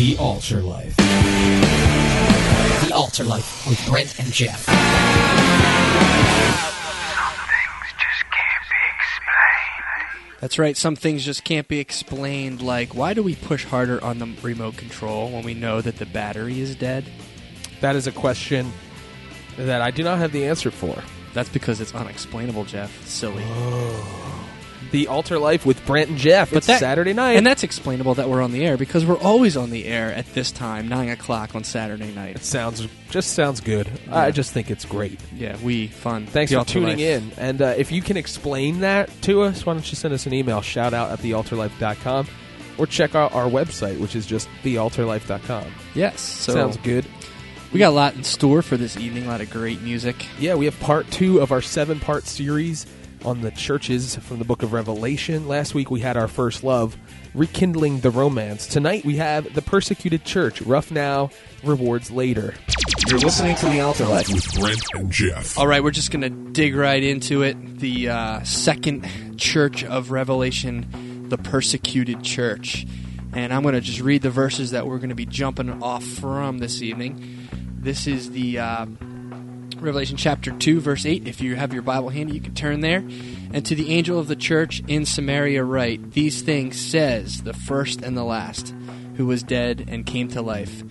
The Altar Life. The Altar Life with Brent and Geoff. That's right. Some things just can't be explained. Like, why do we push harder on the remote control when we know that the battery is dead? That is a question that I do not have the answer for. That's because it's unexplainable, Geoff. Silly. Oh. The Altar Life with Brent and Geoff. But it's that- Saturday night. And that's explainable that we're on the air because we're always on the air at this time, 9 o'clock on Saturday night. it sounds just sounds good. I just think it's great. Yeah, we, fun. Thanks The for Altar tuning Life. in. And uh, if you can explain that to us, why don't you send us an email, shout out at thealtarlife.com, or check out our website, which is just thealtarlife.com. Yes. So Sounds good. we got a lot in store for this evening, a lot of great music. Yeah, we have part two of our seven part series on the churches from the book of Revelation. Last week we had our first love, rekindling the romance. Tonight we have the persecuted church, rough now, rewards later. You're listening to The Altar Life with Brent and Geoff. All right, we're just going to dig right into it. The uh, second church of Revelation, the persecuted church. And I'm going to just read the verses that we're going to be jumping off from this evening. This is the uh, Revelation chapter 2, verse 8. If you have your Bible handy, you can turn there. And to the angel of the church in Smyrna, write These things says the first and the last, who was dead and came to life.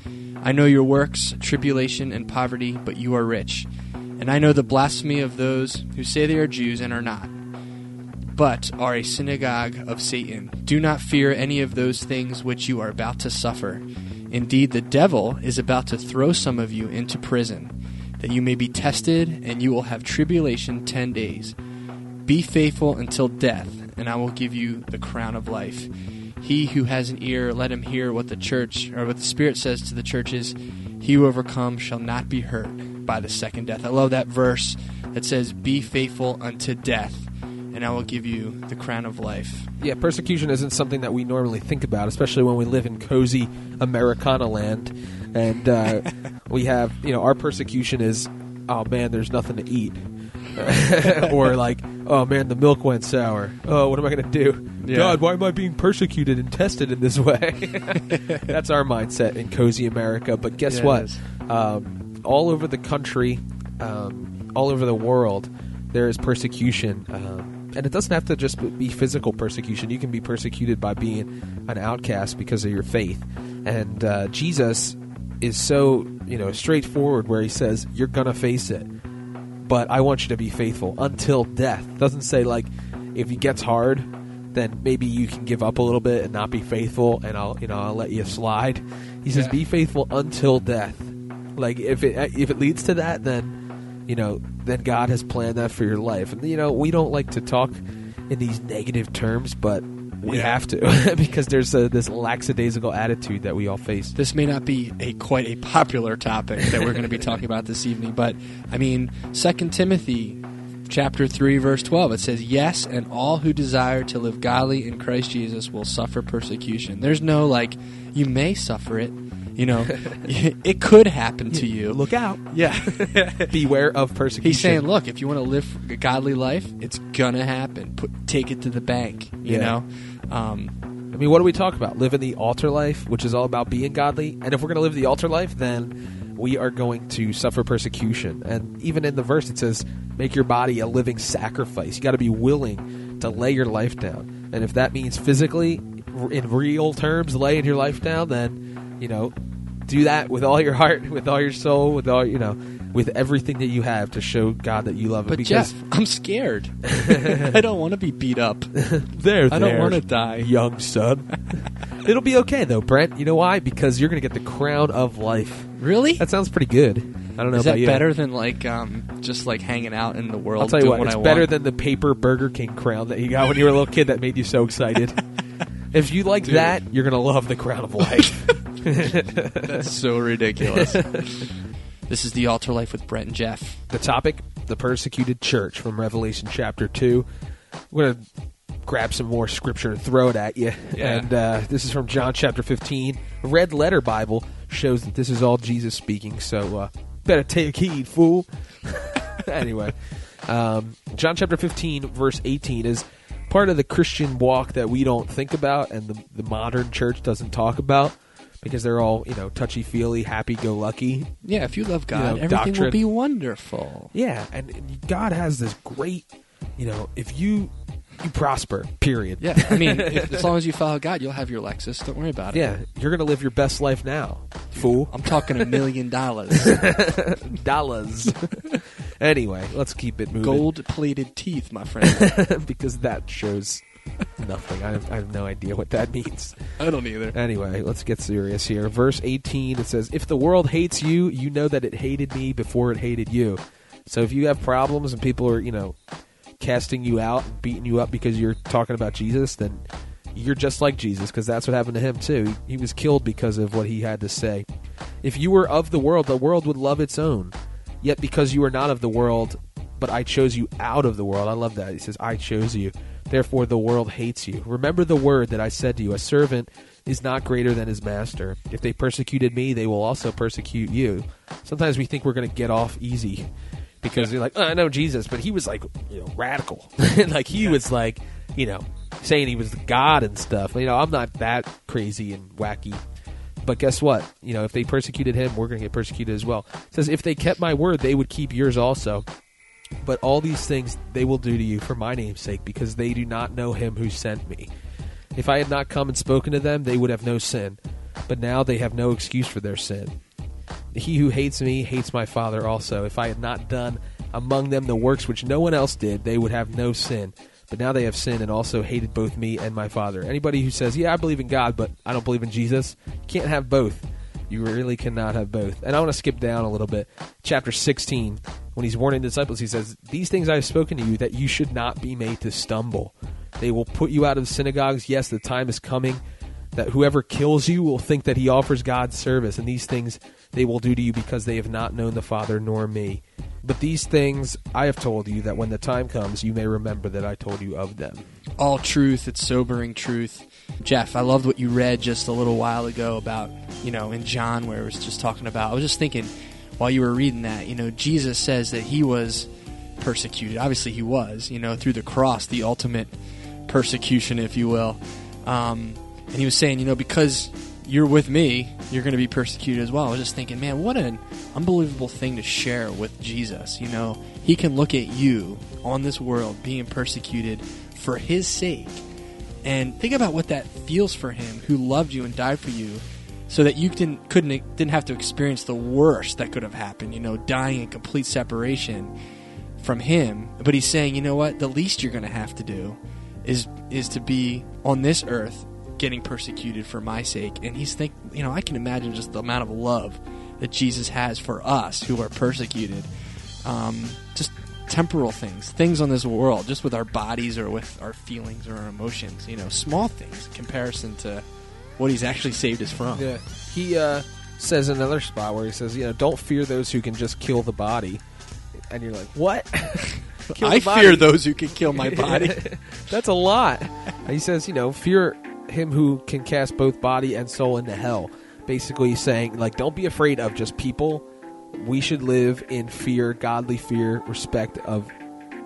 I know your works, tribulation, and poverty, but you are rich. And I know the blasphemy of those who say they are Jews and are not, but are a synagogue of Satan. Do not fear any of those things which you are about to suffer. Indeed, the devil is about to throw some of you into prison, that you may be tested, and you will have tribulation ten days. Be faithful until death, and I will give you the crown of life. He who has an ear, let him hear what the church, or what the Spirit says to the churches. He who overcomes shall not be hurt by the second death. I love that verse that says, Be faithful unto death, and I will give you the crown of life. Yeah, persecution isn't something that we normally think about, especially when we live in cozy Americana land. And uh, we have, you know, our persecution is, oh man, there's nothing to eat. or like, oh man, the milk went sour. Oh, what am I going to do? Yeah. God, why am I being persecuted and tested in this way? That's our mindset in cozy America. But guess Yeah, what? Um, all over the country, um, all over the world, there is persecution. Um, and it doesn't have to just be physical persecution. You can be persecuted by being an outcast because of your faith. And uh, Jesus is so you know straightforward, where he says, "You're gonna face it." but I want you to be faithful until death. Doesn't say like if it gets hard, then maybe you can give up a little bit and not be faithful, and I'll you know I'll let you slide. He says Yeah. be faithful until death. Like if it if it leads to that, then you know then God has planned that for your life. And you know we don't like to talk in these negative terms, but we Yeah. have to because there's a, this lackadaisical attitude that we all face. This may not be a quite a popular topic that we're going to be talking about this evening, but I mean, Second Timothy chapter 3 verse 12 it says yes and all who desire to live godly in Christ Jesus will suffer persecution. There's no like you may suffer it, you know. it could happen to you. Look out! Yeah. Beware of persecution. He's saying, look, if you want to live a godly life, it's gonna happen. Put take it to the bank, you Yeah. know. Um, I mean, what do we talk about? Living the altar life, which is all about being godly. And if we're going to live the altar life, then we are going to suffer persecution. And even in the verse, it says, make your body a living sacrifice. You got to be willing to lay your life down. And if that means physically, in real terms, laying your life down, then, you know, do that with all your heart, with all your soul, with all, you know, with everything that you have to show God that you love Him. but because Geoff, I'm scared. I don't want to be beat up. there, I don't want to die. young son. It'll be okay though, Brent. You know why? Because you're going to get the crown of life. Really? That sounds pretty good. I don't know Is about that you. better than like um, just like hanging out in the world? I'll tell you doing what, it's I better want? than the paper Burger King crown that you got when you were a little kid that made you so excited. if you like Dude. that, you're going to love the crown of life. That's so ridiculous. this is the altar life with Brent and Geoff. the topic, the persecuted church from Revelation chapter 2. We're going to grab some more scripture and throw it at you. Yeah. And uh, this is from John chapter 15. Red letter Bible shows that this is all Jesus speaking, so uh, better take heed, fool. anyway, um, John chapter 15, verse 18 is part of the Christian walk that we don't think about and the, the modern church doesn't talk about. Because they're all you know touchy feely, happy go lucky. Yeah, if you love God, know, everything will be wonderful. Yeah, and, God has this great, you know, if you you prosper, period. Yeah, I mean, if, as long as you follow God, you'll have your Lexus. Don't worry about it. Yeah, you're gonna live your best life now, fool. I'm talking a million dollars. Dollars. anyway, let's keep it moving. Gold plated teeth, my friend. because that shows nothing. I have, I have no idea what that means. I don't either. Anyway, let's get serious here. Verse 18 it says, If the world hates you, you know that it hated me before it hated you. So if you have problems and people are, you know, casting you out beating you up because you're talking about Jesus, then you're just like Jesus because that's what happened to him too. He, he was killed because of what he had to say. If you were of the world, the world would love its own. Yet because you are not of the world, but I chose you out of the world. I love that. He says, I chose you. Therefore, the world hates you. Remember the word that I said to you a servant is not greater than his master. If they persecuted me, they will also persecute you. Sometimes we think we're going to get off easy because you're like, oh, I know Jesus, but he was like, you know, radical. like he was like, you know, saying he was God and stuff. You know, I'm not that crazy and wacky. But guess what? You know, if they persecuted him, we're going to get persecuted as well. It says, if they kept my word, they would keep yours also. But all these things they will do to you for my name's sake, because they do not know him who sent me. If I had not come and spoken to them, they would have no sin. But now they have no excuse for their sin. He who hates me hates my Father also. If I had not done among them the works which no one else did, they would have no sin. But now they have sinned and also hated both me and my Father. Anybody who says, Yeah, I believe in God, but I don't believe in Jesus, can't have both. You really cannot have both. And I want to skip down a little bit. Chapter 16, when he's warning the disciples, he says, These things I have spoken to you, that you should not be made to stumble. They will put you out of synagogues. Yes, the time is coming that whoever kills you will think that he offers God service, and these things they will do to you because they have not known the Father nor me. But these things I have told you, that when the time comes, you may remember that I told you of them. All truth, it's sobering truth. Geoff, I loved what you read just a little while ago about, you know, in John where it was just talking about. I was just thinking while you were reading that, you know, Jesus says that he was persecuted. Obviously, he was, you know, through the cross, the ultimate persecution, if you will. Um, and he was saying, you know, because you're with me, you're going to be persecuted as well. I was just thinking, man, what an unbelievable thing to share with Jesus. You know, he can look at you on this world being persecuted for his sake. And think about what that feels for him who loved you and died for you so that you didn't couldn't didn't have to experience the worst that could have happened, you know, dying in complete separation from him. But he's saying, you know what? The least you're going to have to do is is to be on this earth getting persecuted for my sake. And he's think, you know, I can imagine just the amount of love that Jesus has for us who are persecuted. Um, just temporal things, things on this world, just with our bodies or with our feelings or our emotions. You know, small things in comparison to what he's actually saved us from. Yeah. He uh, says another spot where he says, you know, don't fear those who can just kill the body. And you're like, what? I fear those who can kill my body. That's a lot. he says, you know, fear him who can cast both body and soul into hell. Basically saying, like, don't be afraid of just people. We should live in fear, godly fear, respect of,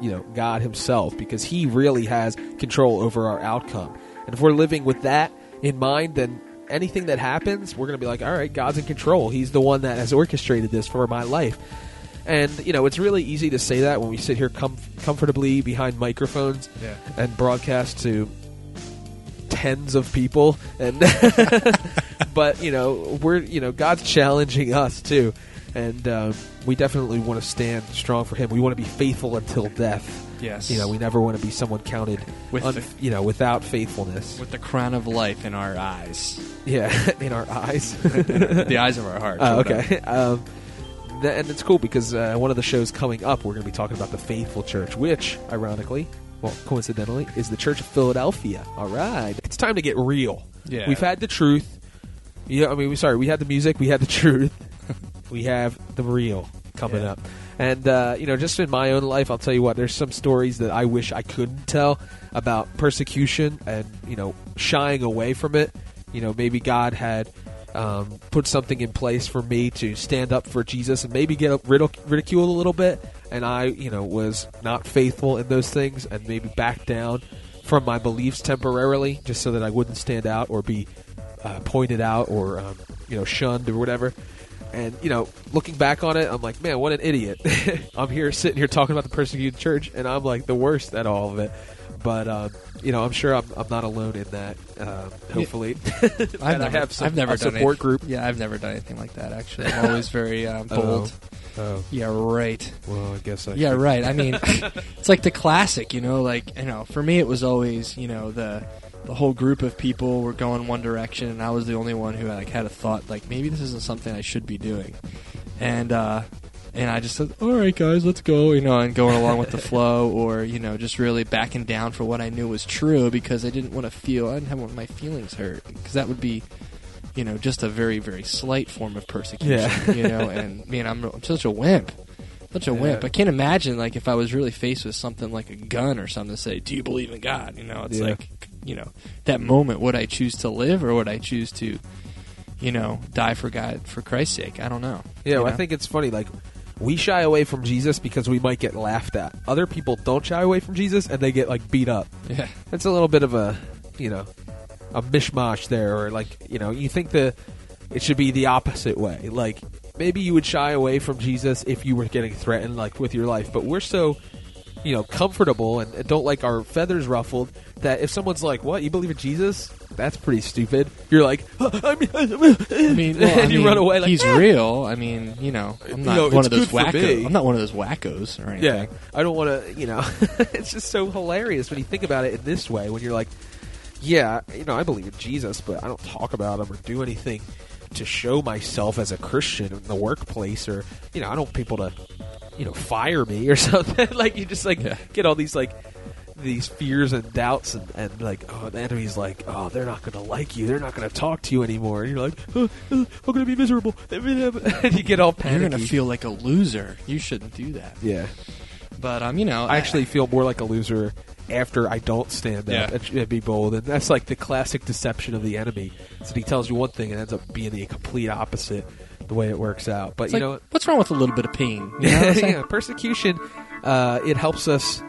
you know, God himself because he really has control over our outcome. And if we're living with that in mind, then anything that happens, we're going to be like, all right, God's in control. He's the one that has orchestrated this for my life. And you know, it's really easy to say that when we sit here com- comfortably behind microphones Yeah. and broadcast to tens of people. And but you know, we're you know, God's challenging us too, and um, we definitely want to stand strong for Him. We want to be faithful until death. Yes. You know, we never want to be someone counted With un- the- you know without faithfulness. with the crown of life in our eyes, yeah, in our eyes. the eyes of our hearts. Oh, or whatever. okay. Um, th- and it's cool because uh, one of the shows coming up, we're going to be talking about the Faithful Church, which, ironically, well, coincidentally, is the Church of Philadelphia. All right, it's time to get real. Yeah. we've had the truth. Yeah, I mean, we sorry, we had the music, we had the truth, we have the real coming Yeah. up. And uh, you know, just in my own life, I'll tell you what. There's some stories that I wish I couldn't tell about persecution and you know shying away from it. You know, maybe God had um, put something in place for me to stand up for Jesus and maybe get ridic- ridiculed a little bit, and I, you know, was not faithful in those things and maybe back down from my beliefs temporarily, just so that I wouldn't stand out or be uh, pointed out or um, you know shunned or whatever. And you know, looking back on it, I'm like, man, what an idiot! I'm here sitting here talking about the persecuted church, and I'm like the worst at all of it. But um, you know, I'm sure I'm, I'm not alone in that. Um, hopefully, I've never, I have some, I've never a done support any- group. Yeah, I've never done anything like that. Actually, I'm always very um, bold. Oh, Yeah, right. well, I guess I. Yeah, right. I mean, it's like the classic, you know. Like you know, for me, it was always you know the the whole group of people were going one direction, and I was the only one who like had a thought like maybe this isn't something I should be doing, and uh, and I just said, all right, guys, let's go, you know, and going along with the flow, or you know, just really backing down for what I knew was true because I didn't want to feel I didn't have my feelings hurt because that would be. You know, just a very, very slight form of persecution. Yeah. you know, and man, I'm, I'm such a wimp such a wimp. I can't imagine like if I was really faced with something like a gun or something to say, "Do you believe in God?" You know, it's Yeah. like you know that moment. Would I choose to live or would I choose to, you know, die for God for Christ's sake? I don't know. Yeah, well, I think it's funny. Like, we shy away from Jesus because we might get laughed at. Other people don't shy away from Jesus and they get like beat up. Yeah, It's a little bit of a, you know, a mishmash there, or like, you know, you think the it should be the opposite way. Like, maybe you would shy away from Jesus if you were getting threatened, like with your life. But we're so, you know, comfortable and and don't like our feathers ruffled that if someone's like, "What? You believe in Jesus?" That's pretty stupid. You're like, I mean, I mean, well, I and you mean, run away like he's "Ah." real. I mean, you know, I'm You not know, one of those wackos. I'm not one of those wackos or anything. Yeah, I don't want to. You know, it's just so hilarious when you think about it in this way. When you're like, yeah, you know, I believe in Jesus, but I don't talk about him or do anything to show myself as a Christian in the workplace, or you know, I don't want people to, you know, fire me or something. like you just like Yeah. get all these like these fears and doubts and, and like oh the enemy's like oh they're not gonna like you they're not gonna talk to you anymore and you're like oh, I'm gonna be miserable and you get all You're gonna feel like a loser. You shouldn't do that. yeah But um, you know, I actually feel more like a loser after I don't stand Yeah. up and, and be bold, and that's like the classic deception of the enemy. That he tells you one thing and ends up being the complete opposite the way it works out. But It's you like, know, what's wrong with a little bit of pain? You know what I'm saying? yeah, persecution uh, it helps us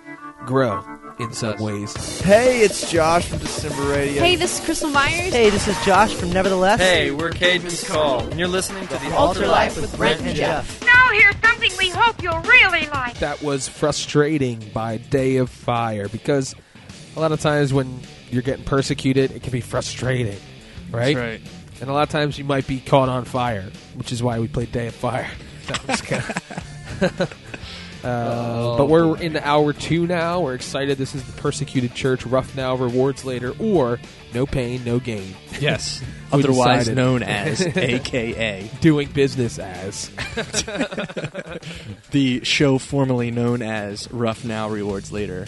grow in some ways. Hey, it's Josh from December Radio. Hey, this is Krystal Meyers. Hey, this is Josh from Nevertheless. Hey, we're Caedmon's Call, and you're listening to the Altar Life with Brent and Geoff. Now here's something we hope you'll really like. That was frustrating by Day of Fire because a lot of times when you're getting persecuted, it can be frustrating, right? That's right. And a lot of times you might be caught on fire, which is why we play Day of Fire. That was. Uh, but we're in hour two now. We're excited. This is the persecuted church. Rough now, rewards later, or no pain, no gain. Yes. Otherwise decided. known as AKA. Doing business as. The show formerly known as Rough Now Rewards Later.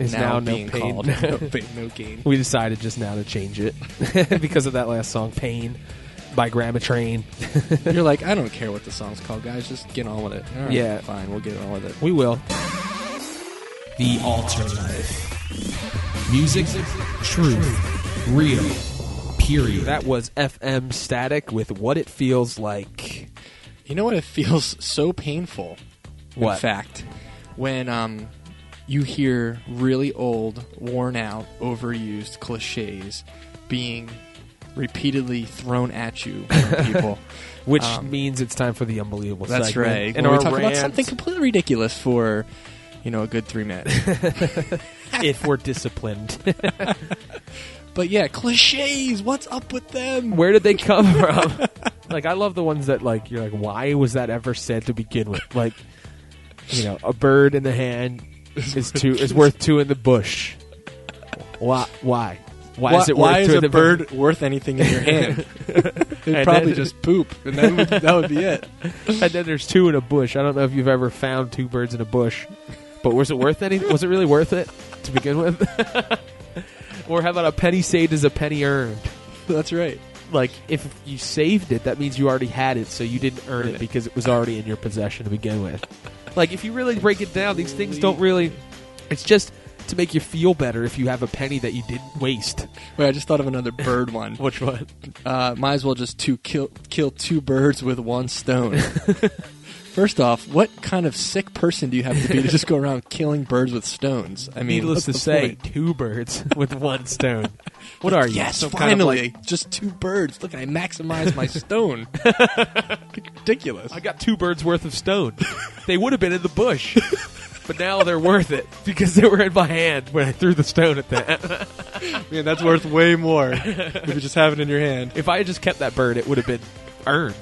Is now, now, no being pain. called No Pain, No Gain. we decided just now to change it because of that last song, "Pain" by Grandma Train. You're like, I don't care what the song's called, guys. Just get on with it. All right, Yeah. fine. We'll get on with it. We will. The Altar Life. Music, truth, real, period. That was FM Static with "What It Feels Like." You know what? It feels so painful. What? In fact, when um, you hear really old, worn out, overused cliches being repeatedly thrown at you from people. Which Um, means it's time for the unbelievable. That's segment. right. And we talk about something completely ridiculous for, you know, a good three minutes. if we're disciplined. but yeah, cliches. What's up with them? Where did they come from? like I love the ones that like you're like, why was that ever said to begin with? Like, you know, a bird in the hand is two is worth two in the bush. Why? Why? Why, Why, is it why worth is two a in the bird worth anything in your hand? It'd And probably then- just poop, and that would, that would be it. and then there's two in a bush. I don't know if you've ever found two birds in a bush, but was it worth any? Was it really worth it to begin with? or how about a penny saved is a penny earned? That's right. Like if you saved it, that means you already had it, so you didn't earn it because it was already in your possession to begin with. Like if you really break it down, these things don't really. It's just to make you feel better if you have a penny that you didn't waste. Wait, I just thought of another bird one. Which one? Uh, might as well just two kill kill two birds with one stone. First off, what kind of sick person do you have to be to just go around killing birds with stones? I mean, Needless to say, point? two birds with one stone. What are you? Yes, Some kind of, finally, like- just two birds. Look, I maximized my stone. Ridiculous. I got two birds worth of stone. they would have been in the bush, but now they're worth it because they were in my hand when I threw the stone at them. Man, that's worth way more if you just have it in your hand. if I had just kept that bird, it would have been earned.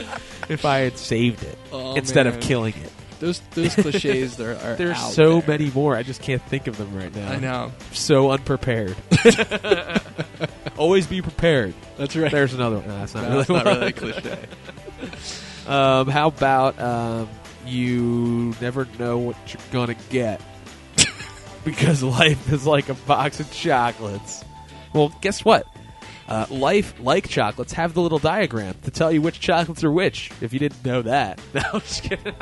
if I had saved it Oh, instead of killing it. Those those cliches there are There's so there. many more. I just can't think of them right now. I know. So unprepared. Always be prepared. That's right. There's another one. No, that's not No, really not really a cliche. Um, how about um, you never know what you're gonna get because life is like a box of chocolates. Well, guess what? Uh, life, like chocolates, have the little diagram to tell you which chocolates are which. If you didn't know that, no, I'm just kidding.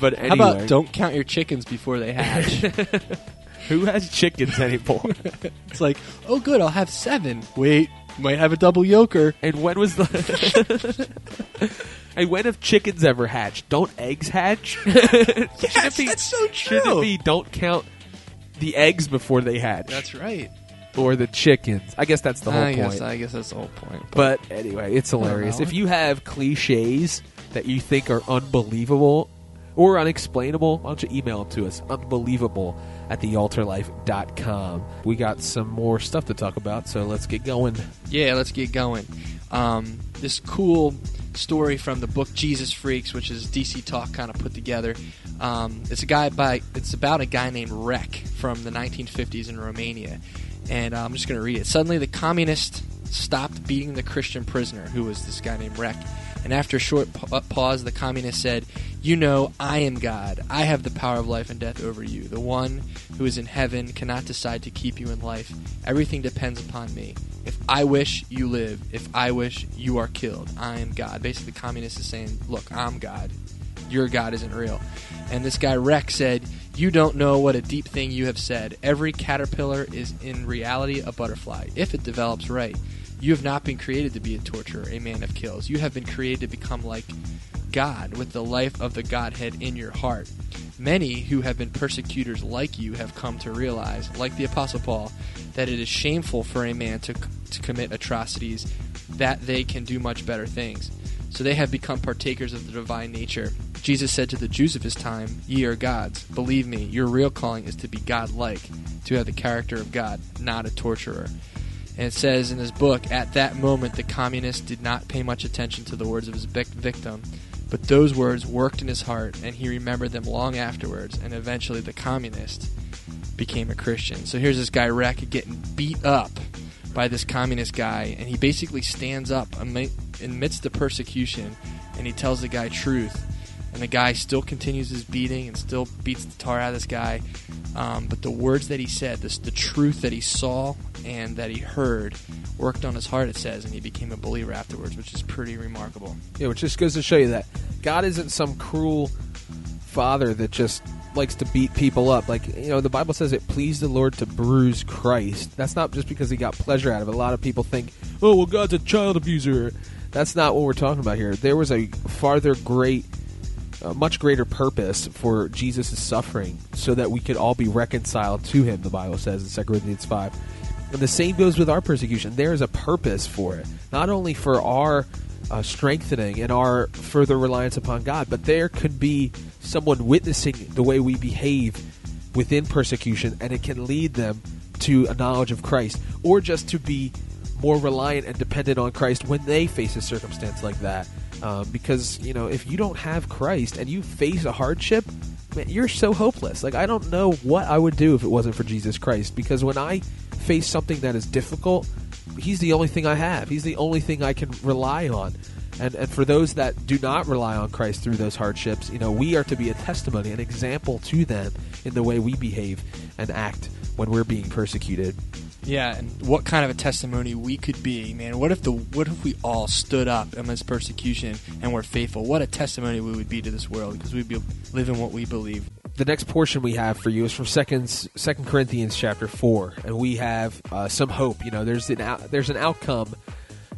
but anyway, How about don't count your chickens before they hatch? who has chickens anymore? it's like, oh, good, I'll have seven. Wait, might have a double yoker. and when was the? and when have chickens ever hatched? Don't eggs hatch? Yes, that's so true. Should it be don't count the eggs before they hatch? That's right. Or the chickens. I guess that's the whole I point. guess I guess that's the whole point. but anyway, it's hilarious. If you have cliches that you think are unbelievable or unexplainable, why don't you email them to us? Unbelievable at thealtarlife.com. We got some more stuff to talk about, so let's get going. Yeah, let's get going. Um, this cool story from the book Jesus Freaks, which is DC Talk kind of put together. Um, it's a guy by it's about a guy named Rek from the 1950s in Romania, and uh, I'm just going to read it. Suddenly, the communists stopped beating the Christian prisoner, who was this guy named Rek. And after a short pa- uh, pause, the communist said, You know, I am God. I have the power of life and death over you. The one who is in heaven cannot decide to keep you in life. Everything depends upon me. If I wish, you live. If I wish, you are killed. I am God. Basically, the communist is saying, Look, I'm God. Your God isn't real. And this guy, Rex, said, You don't know what a deep thing you have said. Every caterpillar is in reality a butterfly, if it develops right. You have not been created to be a torturer, a man of kills. You have been created to become like God, with the life of the Godhead in your heart. Many who have been persecutors like you have come to realize, like the Apostle Paul, that it is shameful for a man to, to commit atrocities, that they can do much better things. So they have become partakers of the divine nature. Jesus said to the Jews of his time, Ye are gods. Believe me, your real calling is to be God like, to have the character of God, not a torturer. And it says in his book, at that moment, the communist did not pay much attention to the words of his victim, but those words worked in his heart, and he remembered them long afterwards, and eventually the communist became a Christian. So here's this guy, Rek, getting beat up by this communist guy, and he basically stands up ami- amidst the persecution, and he tells the guy truth. And the guy still continues his beating and still beats the tar out of this guy. Um, but the words that he said, this, the truth that he saw and that he heard, worked on his heart, it says, and he became a believer afterwards, which is pretty remarkable. Yeah, which just goes to show you that God isn't some cruel father that just likes to beat people up. Like, you know, the Bible says it pleased the Lord to bruise Christ. That's not just because he got pleasure out of it. A lot of people think, oh, well, God's a child abuser. That's not what we're talking about here. There was a farther great, a much greater purpose for Jesus' suffering so that we could all be reconciled to him, the Bible says in 2 Corinthians 5. And the same goes with our persecution. There is a purpose for it, not only for our uh, strengthening and our further reliance upon God, but there could be someone witnessing the way we behave within persecution, and it can lead them to a knowledge of Christ, or just to be more reliant and dependent on Christ when they face a circumstance like that. Um, because you know, if you don't have Christ and you face a hardship, man, you're so hopeless. Like I don't know what I would do if it wasn't for Jesus Christ. Because when I face something that is difficult, He's the only thing I have. He's the only thing I can rely on. And, and for those that do not rely on Christ through those hardships, you know, we are to be a testimony, an example to them in the way we behave and act when we're being persecuted. Yeah, and what kind of a testimony we could be, man. What if the what if we all stood up amidst persecution and were faithful? What a testimony we would be to this world because we'd be living what we believe. the next portion we have for you is from second second corinthians chapter 4 and we have uh, some hope you know there's an out, there's an outcome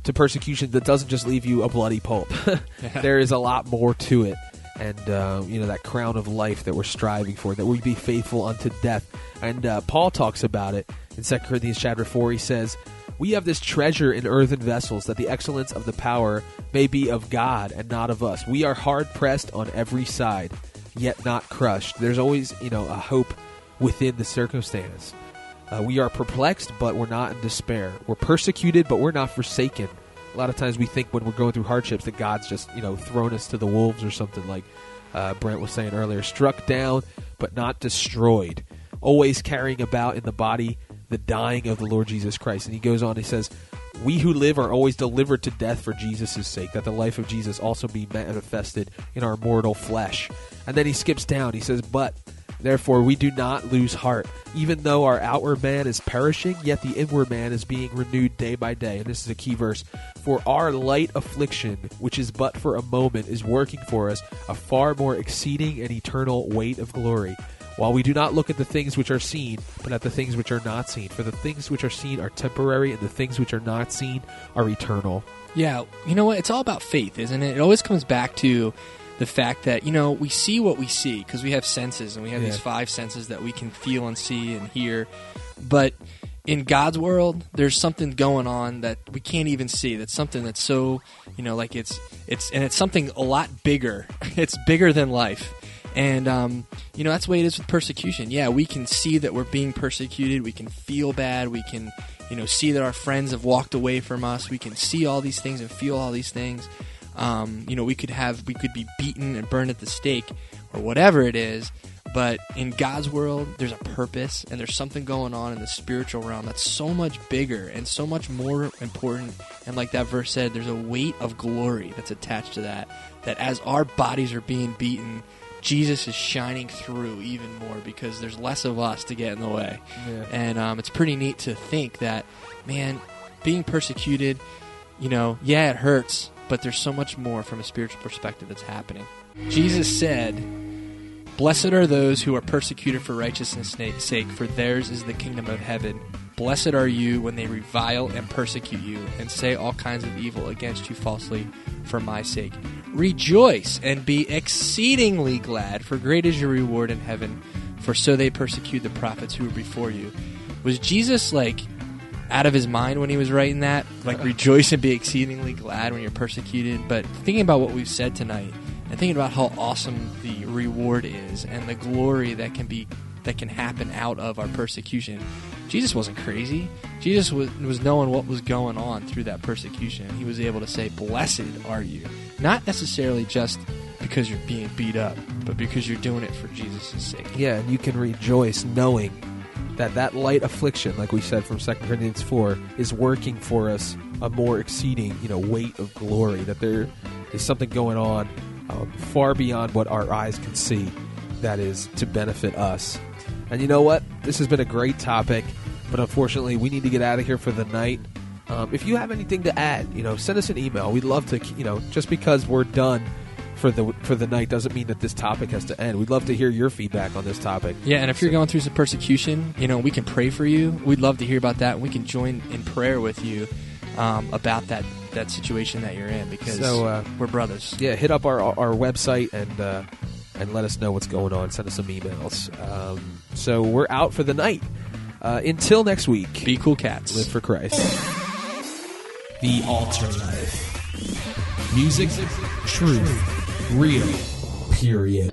to persecution that doesn't just leave you a bloody pulp. there is a lot more to it. And, uh, you know, that crown of life that we're striving for, that we be faithful unto death. And uh, Paul talks about it in 2 Corinthians chapter 4. He says, We have this treasure in earthen vessels, that the excellence of the power may be of God and not of us. We are hard pressed on every side, yet not crushed. There's always, you know, a hope within the circumstance. Uh, we are perplexed, but we're not in despair. We're persecuted, but we're not forsaken. A lot of times we think when we're going through hardships that God's just, you know, thrown us to the wolves or something like uh, Brent was saying earlier. Struck down, but not destroyed. Always carrying about in the body the dying of the Lord Jesus Christ. And he goes on, he says, We who live are always delivered to death for Jesus' sake, that the life of Jesus also be manifested in our mortal flesh. And then he skips down, he says, But Therefore, we do not lose heart. Even though our outward man is perishing, yet the inward man is being renewed day by day. And this is a key verse. For our light affliction, which is but for a moment, is working for us a far more exceeding and eternal weight of glory. While we do not look at the things which are seen, but at the things which are not seen. For the things which are seen are temporary, and the things which are not seen are eternal. Yeah, you know what? It's all about faith, isn't it? It always comes back to the fact that you know we see what we see because we have senses and we have Yeah. these five senses that we can feel and see and hear. But in god's world there's something going on that we can't even see. That's something that's so you know like it's it's and it's something a lot bigger. It's bigger than life. And um, you know that's the way it is with persecution. Yeah we can see that we're being persecuted. We can feel bad. We can you know see that our friends have walked away from us. We can see all these things and feel all these things um, you know we could have we could be beaten and burned at the stake or whatever it is but in god's world there's a purpose and there's something going on in the spiritual realm that's so much bigger and so much more important and like that verse said there's a weight of glory that's attached to that that as our bodies are being beaten jesus is shining through even more because there's less of us to get in the way Yeah. and um, it's pretty neat to think that man being persecuted you know yeah it hurts but there's so much more from a spiritual perspective that's happening. Jesus said blessed are those who are persecuted for righteousness' sake for theirs is the kingdom of heaven. Blessed are you when they revile and persecute you and say all kinds of evil against you falsely for my sake. Rejoice and be exceedingly glad for great is your reward in heaven for so they persecute the prophets who were before you. Was jesus like out of his mind when he was writing that. Like rejoice and be exceedingly glad when you're persecuted. But thinking about what we've said tonight and thinking about how awesome the reward is and the glory that can be that can happen out of our persecution jesus wasn't crazy. Jesus was, was knowing what was going on through that persecution. He was able to say blessed are you. Not necessarily just because you're being beat up but because you're doing it for jesus' sake. Yeah, and you can rejoice knowing that that light affliction, like we said from 2 Corinthians 4, is working for us a more exceeding, you know, weight of glory. That there is something going on um, far beyond what our eyes can see that is to benefit us. And you know what? This has been a great topic, but unfortunately, we need to get out of here for the night. Um, if you have anything to add, you know, send us an email. We'd love to, you know, just because we're done for the for the night doesn't mean that this topic has to end. We'd love to hear your feedback on this topic. Yeah, and if you're going through some persecution, you know, we can pray for you. We'd love to hear about that. We can join in prayer with you um, about that that situation that you're in because So, uh, we're brothers. yeah, hit up our our website and uh, and let us know what's going on. Send us some emails. Um, so we're out for the night. Uh, until next week, Be cool cats. live for Christ. The Altar Life. Music, truth, real, period.